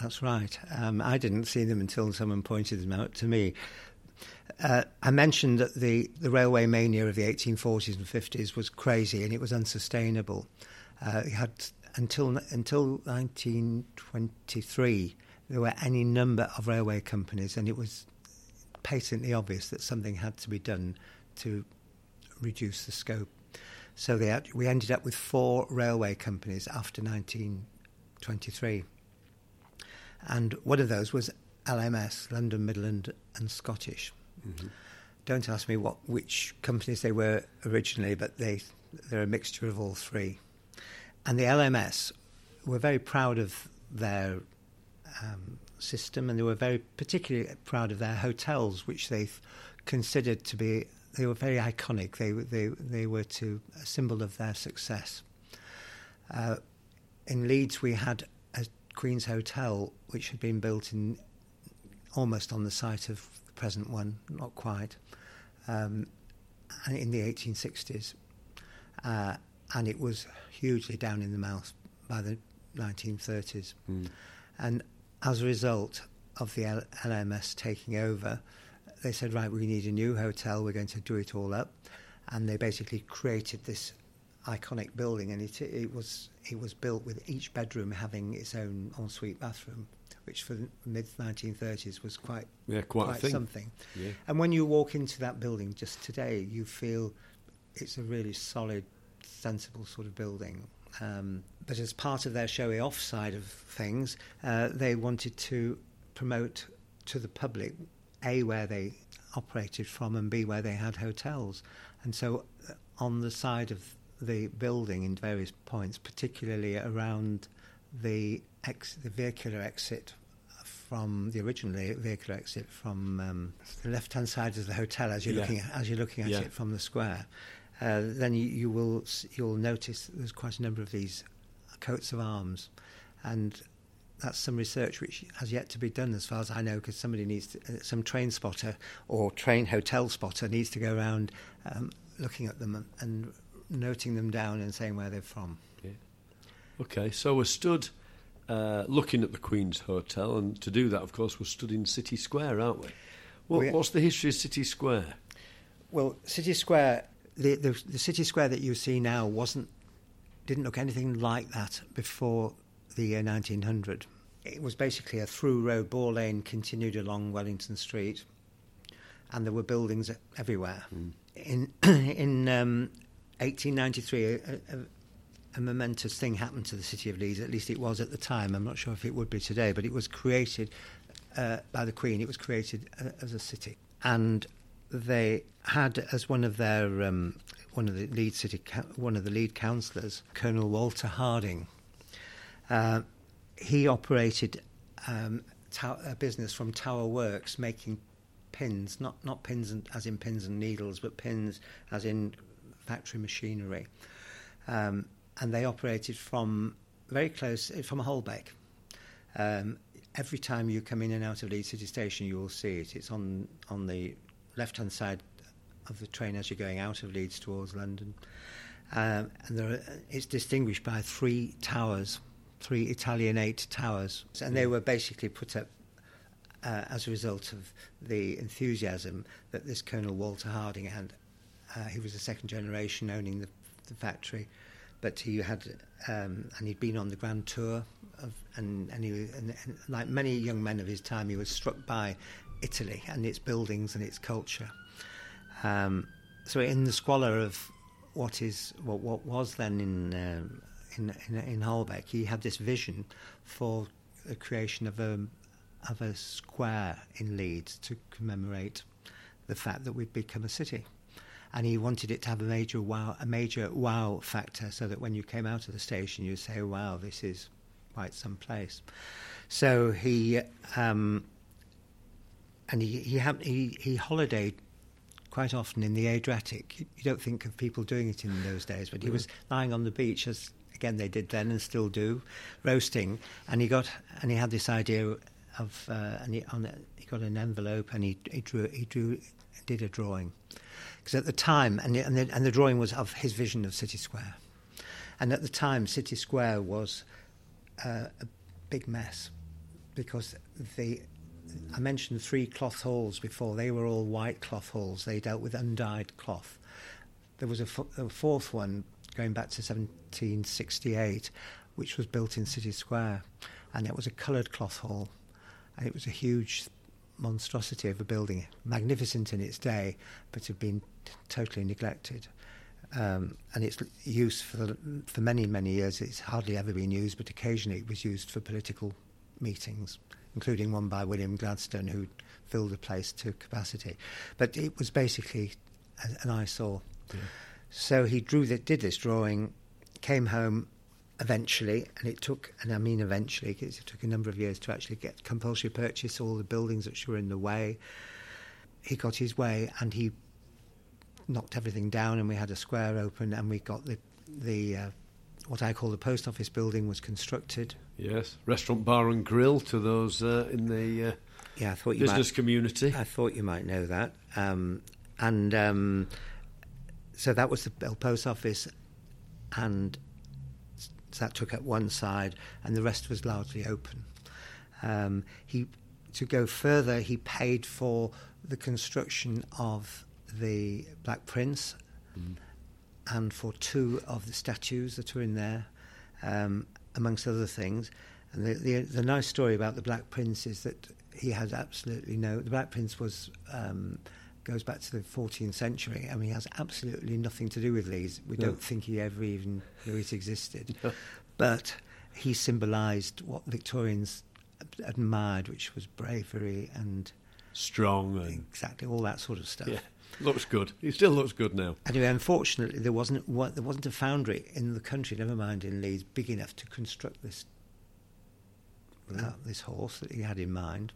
That's right. Um, I didn't see them until someone pointed them out to me. Uh, I mentioned that the, the railway mania of the 1840s and 50s was crazy and it was unsustainable. Uh, it had until until 1923 there were any number of railway companies, and it was patently obvious that something had to be done to reduce the scope. So had, we ended up with four railway companies after 1923, and one of those was LMS, London Midland and Scottish. Mm-hmm. Don't ask me what which companies they were originally, but they they're a mixture of all three. And the LMS were very proud of their um, system, and they were very particularly proud of their hotels, which they considered to be they were very iconic. They they they were to a symbol of their success. Uh, in Leeds, we had a Queen's Hotel, which had been built in almost on the site of the present one, not quite, um, in the 1860s. Uh, and it was hugely down in the mouth by the 1930s. Mm. And as a result of the L- LMS taking over, they said, right, we need a new hotel, we're going to do it all up. And they basically created this iconic building, and it, it was it was built with each bedroom having its own ensuite bathroom, which for the mid 1930s was quite yeah quite, quite thing. something. Yeah. And when you walk into that building just today, you feel it's a really solid, sensible sort of building. Um, but as part of their showy off side of things, uh, they wanted to promote to the public a where they operated from and b where they had hotels. And so, uh, on the side of the building in various points, particularly around the ex- the vehicular exit from the original vehicular exit from um, the left-hand side of the hotel as you're Yeah. looking at, as you're looking at Yeah. it from the square. Uh, then you, you will you'll notice there's quite a number of these coats of arms, and that's some research which has yet to be done, as far as I know, because somebody needs to, uh, some train spotter or train hotel spotter needs to go around um, looking at them and, and noting them down and saying where they're from. Okay, so we're stood uh, looking at the Queen's Hotel, and to do that, of course, we're stood in City Square, aren't we? What, We- What's the history of City Square? Well, City Square, the, the the City Square that you see now wasn't didn't look anything like that before the year 1900. It was basically a through road. Boar Lane continued along Wellington Street, and there were buildings everywhere. In (clears throat) in um, 1893, a, a, a momentous thing happened to the city of Leeds. At least it was at the time. I'm not sure if it would be today, but it was created uh, by the Queen. It was created uh, as a city, and they had as one of their um, one of the lead city one of the lead councillors, Colonel Walter Harding. Uh, he operated um, tow- a business from Tower Works, making pins, not not pins and, as in pins and needles, but pins as in factory machinery. Um, and they operated from very close from a Holbeck. Um, every time you come in and out of Leeds City Station, you will see it. It's on on the left-hand side of the train as you're going out of Leeds towards London, um, and there are, it's distinguished by three towers, three Italianate towers, and they were basically put up uh, as a result of the enthusiasm that this Colonel Walter Harding had. Uh, he was a second generation owning the, the factory, but he had um, and he'd been on the grand tour of, and and, he, and and like many young men of his time, he was struck by Italy and its buildings and its culture. Um, so in the squalor of what is what, what was then in, um, in in in Holbeck, he had this vision for the creation of a of a square in Leeds to commemorate the fact that we'd become a city. And he wanted it to have a major wow, a major wow factor, so that when you came out of the station, you'd say, "Wow, this is quite some place." So he um, and he he, had, he he holidayed quite often in the Adriatic. You, you don't think of people doing it in those days, but he was lying on the beach as again they did then and still do, roasting. And he got and he had this idea of uh, and he, on he got an envelope and he, he drew he drew did a drawing because at the time and the, and the, and the drawing was of his vision of City Square, and at the time City Square was uh, a big mess because the I mentioned three cloth halls before. They were all white cloth halls. They dealt with undyed cloth. There was a, f- a fourth one going back to 1768, which was built in City Square, and it was a coloured cloth hall, and it was a huge monstrosity of a building, magnificent in its day, but had been t- totally neglected. Um, and its use for for many many years, it's hardly ever been used, but occasionally it was used for political meetings, including one by William Gladstone, who filled the place to capacity. But it was basically an eyesore. So he drew that, did this drawing, came home eventually, and it took, and I mean eventually, because it took a number of years to actually get compulsory purchase all the buildings which were in the way. He got his way, and he knocked everything down, and we had a square open, and we got the the uh, what I call the post office building was constructed. Yes, restaurant, bar, and grill to those uh, in the uh, Yeah, I thought you business might, community. I thought you might know that. Um, and um, so that was the Post Office, and that took up one side, and the rest was largely open. Um, he, to go further, he paid for the construction of the Black Prince, and for two of the statues that are in there, um, amongst other things. And the, the, the nice story about the Black Prince is that he had absolutely no. The Black Prince was um, goes back to the 14th century. I mean, he has absolutely nothing to do with Leeds. We No. don't think he ever even knew it existed. No. But he symbolised what Victorians admired, which was bravery and Strong and exactly all that sort of stuff. yeah, looks good. He still looks good now. Anyway, unfortunately, there wasn't there wasn't a foundry in the country, never mind in Leeds, big enough to construct this uh, this horse that he had in mind.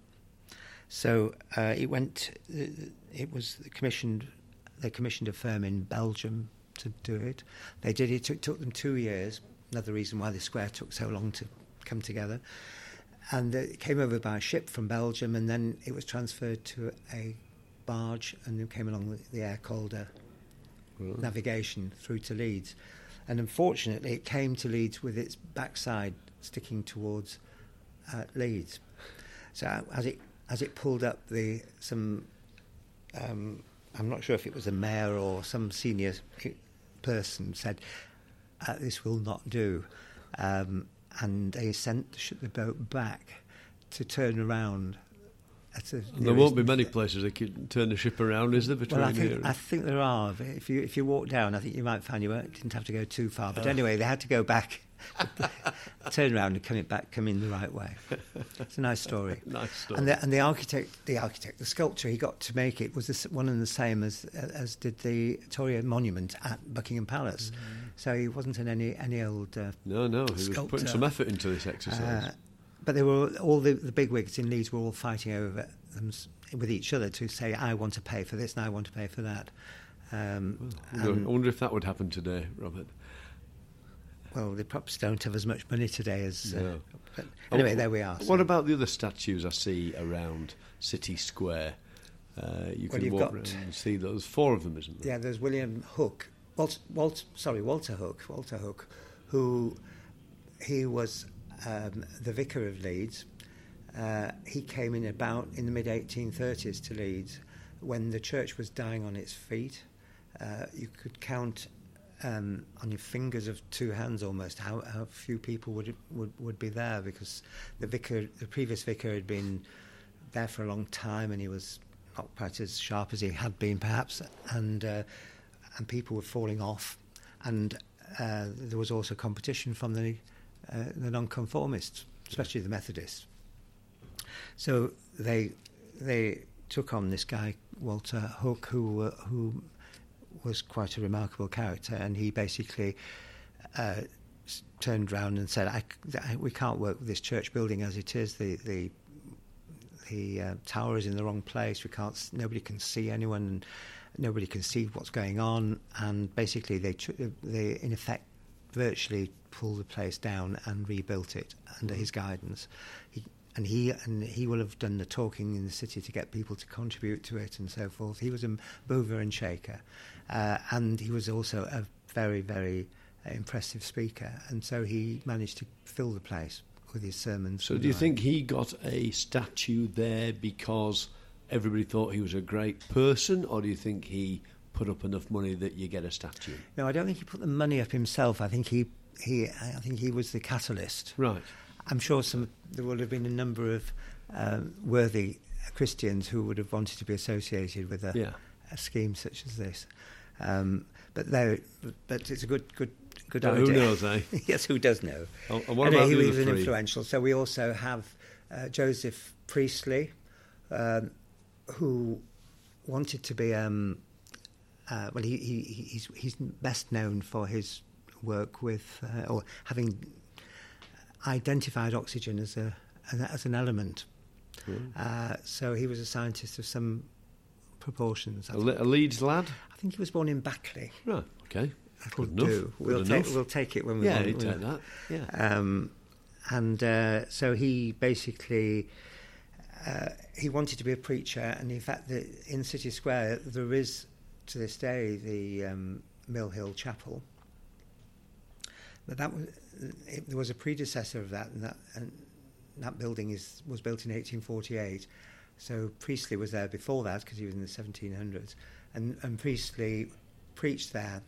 So uh, it went. It was commissioned. They commissioned a firm in Belgium to do it. They did it. It took them two years. Another reason why the square took so long to come together. And it came over by ship from Belgium, and then it was transferred to a barge, and it came along the, the Aire Calder navigation through to Leeds. And unfortunately, it came to Leeds with its backside sticking towards uh, Leeds. So as it as it pulled up, the some um, I'm not sure if it was a mayor or some senior person said uh, this will not do, um, and they sent the boat back to turn around. At the There won't be many places they can turn the ship around, is there? Between well, I here think and- I think there are. If you if you walk down, I think you might find you didn't have to go too far. But Oh. anyway, they had to go back, (laughs) (laughs) turn around, and come it back, come in the right way. It's a nice story. (laughs) nice stuff. And the, and the architect, the architect, the sculpture he got to make it was the, s- one and the same as as did the Victoria Monument at Buckingham Palace. So he wasn't in any any old. Uh, no, no, he was putting some effort into this exercise. uh, but they were all the, the big wigs in Leeds were all fighting over them with each other to say, "I want to pay for this and I want to pay for that." Um, I wonder- I wonder if that would happen today, Robert. well, they perhaps don't have as much money today as. Uh, No. but anyway, Oh, there we are. What about the other statues I see around City Square? Uh, you Well, can walk around and see those. Four of them, isn't there? Yeah, there's William Hook. Walt, Walt, sorry, Walter Hook. Walter Hook, who he was um, the vicar of Leeds. Uh, he came in about in the mid 1830s to Leeds when the church was dying on its feet. Uh, you could count um, on your fingers of two hands almost how, how few people would, would would be there because the vicar, the previous vicar, had been there for a long time and he was not quite as sharp as he had been perhaps, and uh, and people were falling off, and uh, there was also competition from the uh, the nonconformists, especially the Methodists. So they they took on this guy Walter Hook, who who was quite a remarkable character, and he basically uh, turned round and said, I I- "We can't work with this church building as it is. The the the uh, tower is in the wrong place. We can't. Nobody can see anyone. Nobody can see what's going on. And basically, they they in effect virtually pulled the place down and rebuilt it under his guidance. He, and he and he will have done the talking in the city to get people to contribute to it and so forth. He was a mover and shaker, uh, and he was also a very very uh, impressive speaker. And so he managed to fill the place with his sermons. So, do you think he got a statue there because everybody thought he was a great person, or do you think he put up enough money that you get a statue? No, I don't think he put the money up himself. I think he, he, I think he was the catalyst. Right. I'm sure some there would have been a number of um, worthy Christians who would have wanted to be associated with a, Yeah. a scheme such as this. Um, but there, but it's a good, good, good But idea. who knows, eh? (laughs) yes, who does know? Oh, and what about he the was an influential. So we also have uh, Joseph Priestley, um, who wanted to be. Um, uh, well, he, he, he's he's best known for his work with uh, or having identified oxygen as a as an element. Hmm. Uh, so he was a scientist of some proportions. A, Le- a Leeds lad? I think he was born in Backley. Right, okay. That'll Good enough. do. We'll take we'll take it when we Yeah, want- he'd take that. Yeah. um, and uh, so he basically uh, he wanted to be a preacher, and in fact, the, in City Square there is to this day the um, Mill Hill Chapel. But that was it, there was a predecessor of that, and that and that building is was built in 1848. So Priestley was there before that because he was in the 1700s, and, and Priestley preached there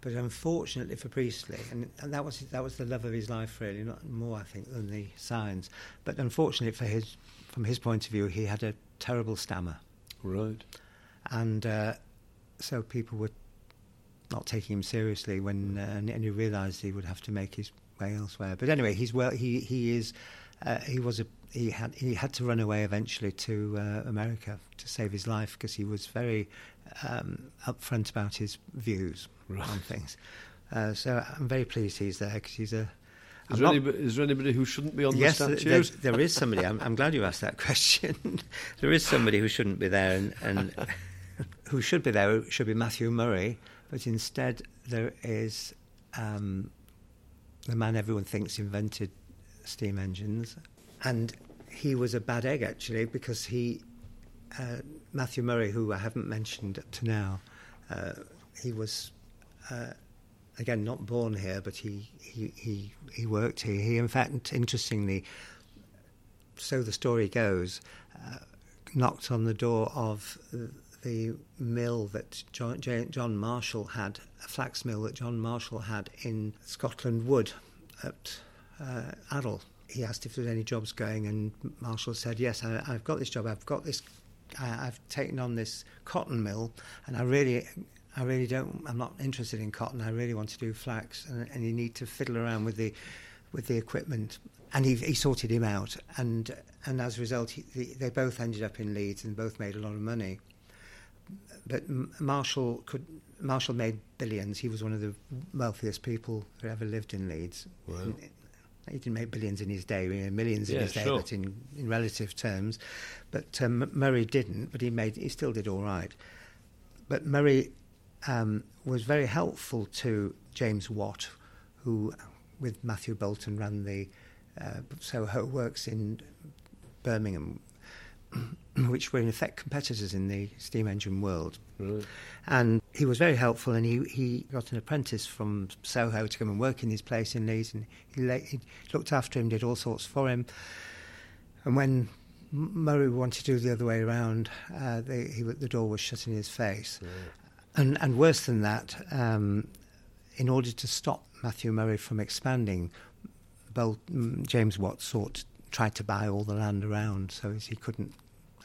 But unfortunately for Priestley, and, and that was that was the love of his life, really, not more I think than the signs. But unfortunately for his, from his point of view, he had a terrible stammer, Right. and uh, so people were not taking him seriously when, uh, and, and he realised he would have to make his way elsewhere. But anyway, he's well. He he is. Uh, he was a. He had he had to run away eventually to uh, America to save his life because he was very um, upfront about his views Right. on things. Uh, so I'm very pleased he's there because he's a. Is there, not- anybody, is there anybody who shouldn't be on yes, the th- statues? there, there is (laughs) somebody. I'm, I'm glad you asked that question. (laughs) there is somebody who shouldn't be there, and, and (laughs) who should be there should be Matthew Murray, but instead there is um, the man everyone thinks invented steam engines, and he was a bad egg actually because he uh, Matthew Murray, who I haven't mentioned up to now, uh, he was. Uh, again, not born here, but he, he, he, he worked here. He, in fact, interestingly, so the story goes, uh, knocked on the door of the mill that John, John Marshall had, a flax mill that John Marshall had in Scotland Wood at uh, Adel. He asked if there was any jobs going, and Marshall said, "Yes, I, I've got this job. I've got this. I, I've taken on this cotton mill, and I really, I really don't. I'm not interested in cotton. I really want to do flax, and, and you need to fiddle around with the, with the equipment." And he, he sorted him out, and and as a result, he, they both ended up in Leeds and both made a lot of money. But Marshall could. Marshall made billions. He was one of the wealthiest people who ever lived in Leeds. Wow. In- he didn't make billions in his day, millions in Yeah, his day, sure. but in, in relative terms. But um, Murray didn't, but he made he still did all right. But Murray um, was very helpful to James Watt, who, with Matthew Boulton, ran the uh, Soho Works in Birmingham, (clears throat) which were in effect competitors in the steam engine world. Right. And he was very helpful, and he, he got an apprentice from Soho to come and work in his place in Leeds, and he, la- he looked after him, did all sorts for him. And when Murray wanted to do the other way around, uh, they, he, the door was shut in his face. And, and worse than that, um, in order to stop Matthew Murray from expanding, Bol- mm, James Watt sought, tried to buy all the land around, so he couldn't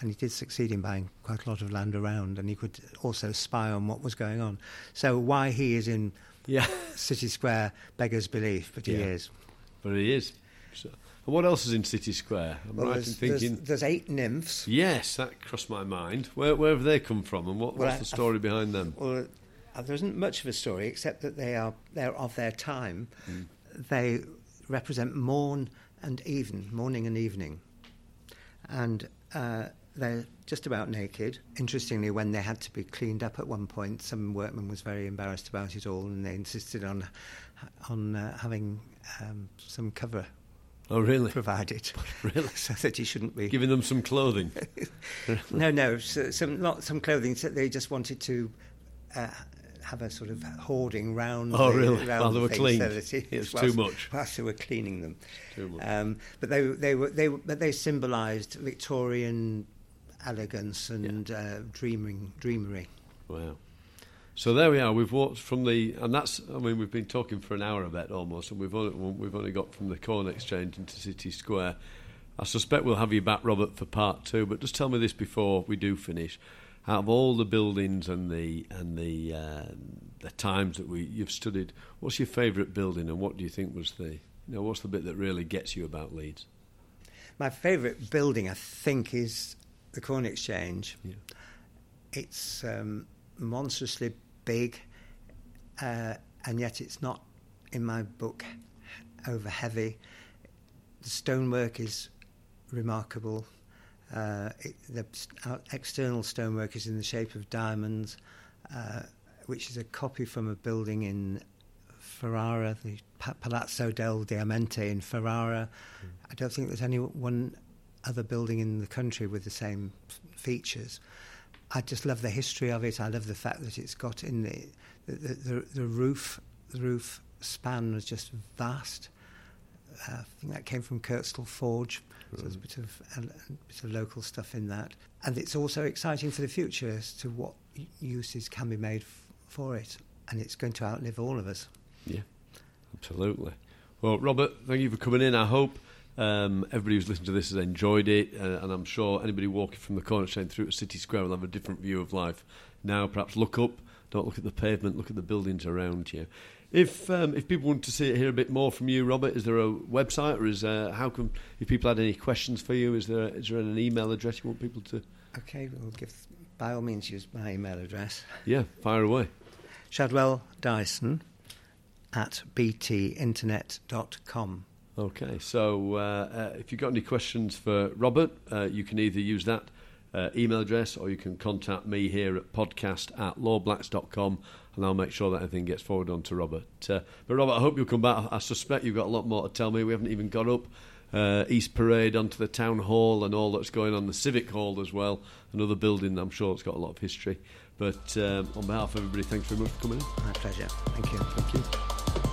and he did succeed in buying quite a lot of land around, and he could also spy on what was going on. So why he is in Yeah, (laughs) City Square beggars belief, but he is. but he is. So, what else is in City Square? I'm Well, right in thinking. there's, there's eight nymphs. Yes, that crossed my mind. Where, where have they come from, and what, Well, what's I- the story behind them? Well, uh, there isn't much of a story except that they are they're of their time. Mm. They represent morn and even, morning and evening, and uh, they're just about naked. Interestingly, when they had to be cleaned up at one point, some workman was very embarrassed about it all, and they insisted on on uh, having um, some cover Oh, really? provided, (laughs) Really? (laughs) so that he shouldn't be Giving them some clothing. (laughs) no, no, so, some not some clothing. So they just wanted to uh, have a sort of hoarding round. Oh, the, really? round While they were cleaned. So it, It's whilst- too much. Whilst they were cleaning them, Too much. Um, but they they were they but they symbolised Victorian elegance and uh, dreaming dreamery. Wow. So there we are. We've walked from the, and that's. I mean, we've been talking for an hour a bit almost, and we've only we've only got from the Corn Exchange into City Square. I suspect we'll have you back, Robert, for part two. But just tell me this before we do finish: out of all the buildings and the and the uh, the times that we you've studied, what's your favourite building, and what do you think was the, you know, what's the bit that really gets you about Leeds? My favourite building, I think, is the Corn Exchange. Yeah. It's um, monstrously big, uh, and yet it's not, in my book, over heavy. The stonework is remarkable. Uh, it, the uh, external stonework is in the shape of diamonds, uh, which is a copy from a building in Ferrara, the Pa- Palazzo del Diamante in Ferrara. I don't think there's any one other building in the country with the same features. I just love the history of it. I love the fact that it's got in the the, the, the roof. The roof span was just vast. Uh, I think that came from Kirkstall Forge, so there's a bit of a, bit of local stuff in that, and it's also exciting for the future as to what uses can be made f- for it. and it's going to outlive all of us. Yeah, absolutely. Well, Robert, thank you for coming in. I hope um, everybody who's listened to this has enjoyed it, uh, and I'm sure anybody walking from the Corn Exchange through to City Square will have a different view of life. Now, perhaps look up, don't look at the pavement, look at the buildings around you. If um, if people want to see hear a bit more from you, Robert, is there a website or is uh, how can if people had any questions for you? Is there is there an email address you want people to? Okay, we'll give by all means use my email address. Yeah, fire away. Shadwell Dyson at btinternet.com. Okay, so uh, uh, if you've got any questions for Robert, uh, you can either use that uh, email address or you can contact me here at podcast at lawblacks.com and I'll make sure that everything gets forwarded on to Robert. Uh, but Robert, I hope you'll come back. I suspect you've got a lot more to tell me. We haven't even got up. Uh, East Parade onto the town hall and all that's going on, the Civic Hall as well, another building I'm sure it's got a lot of history. But um, on behalf of everybody, thanks very much for coming in. My pleasure. Thank you. Thank you.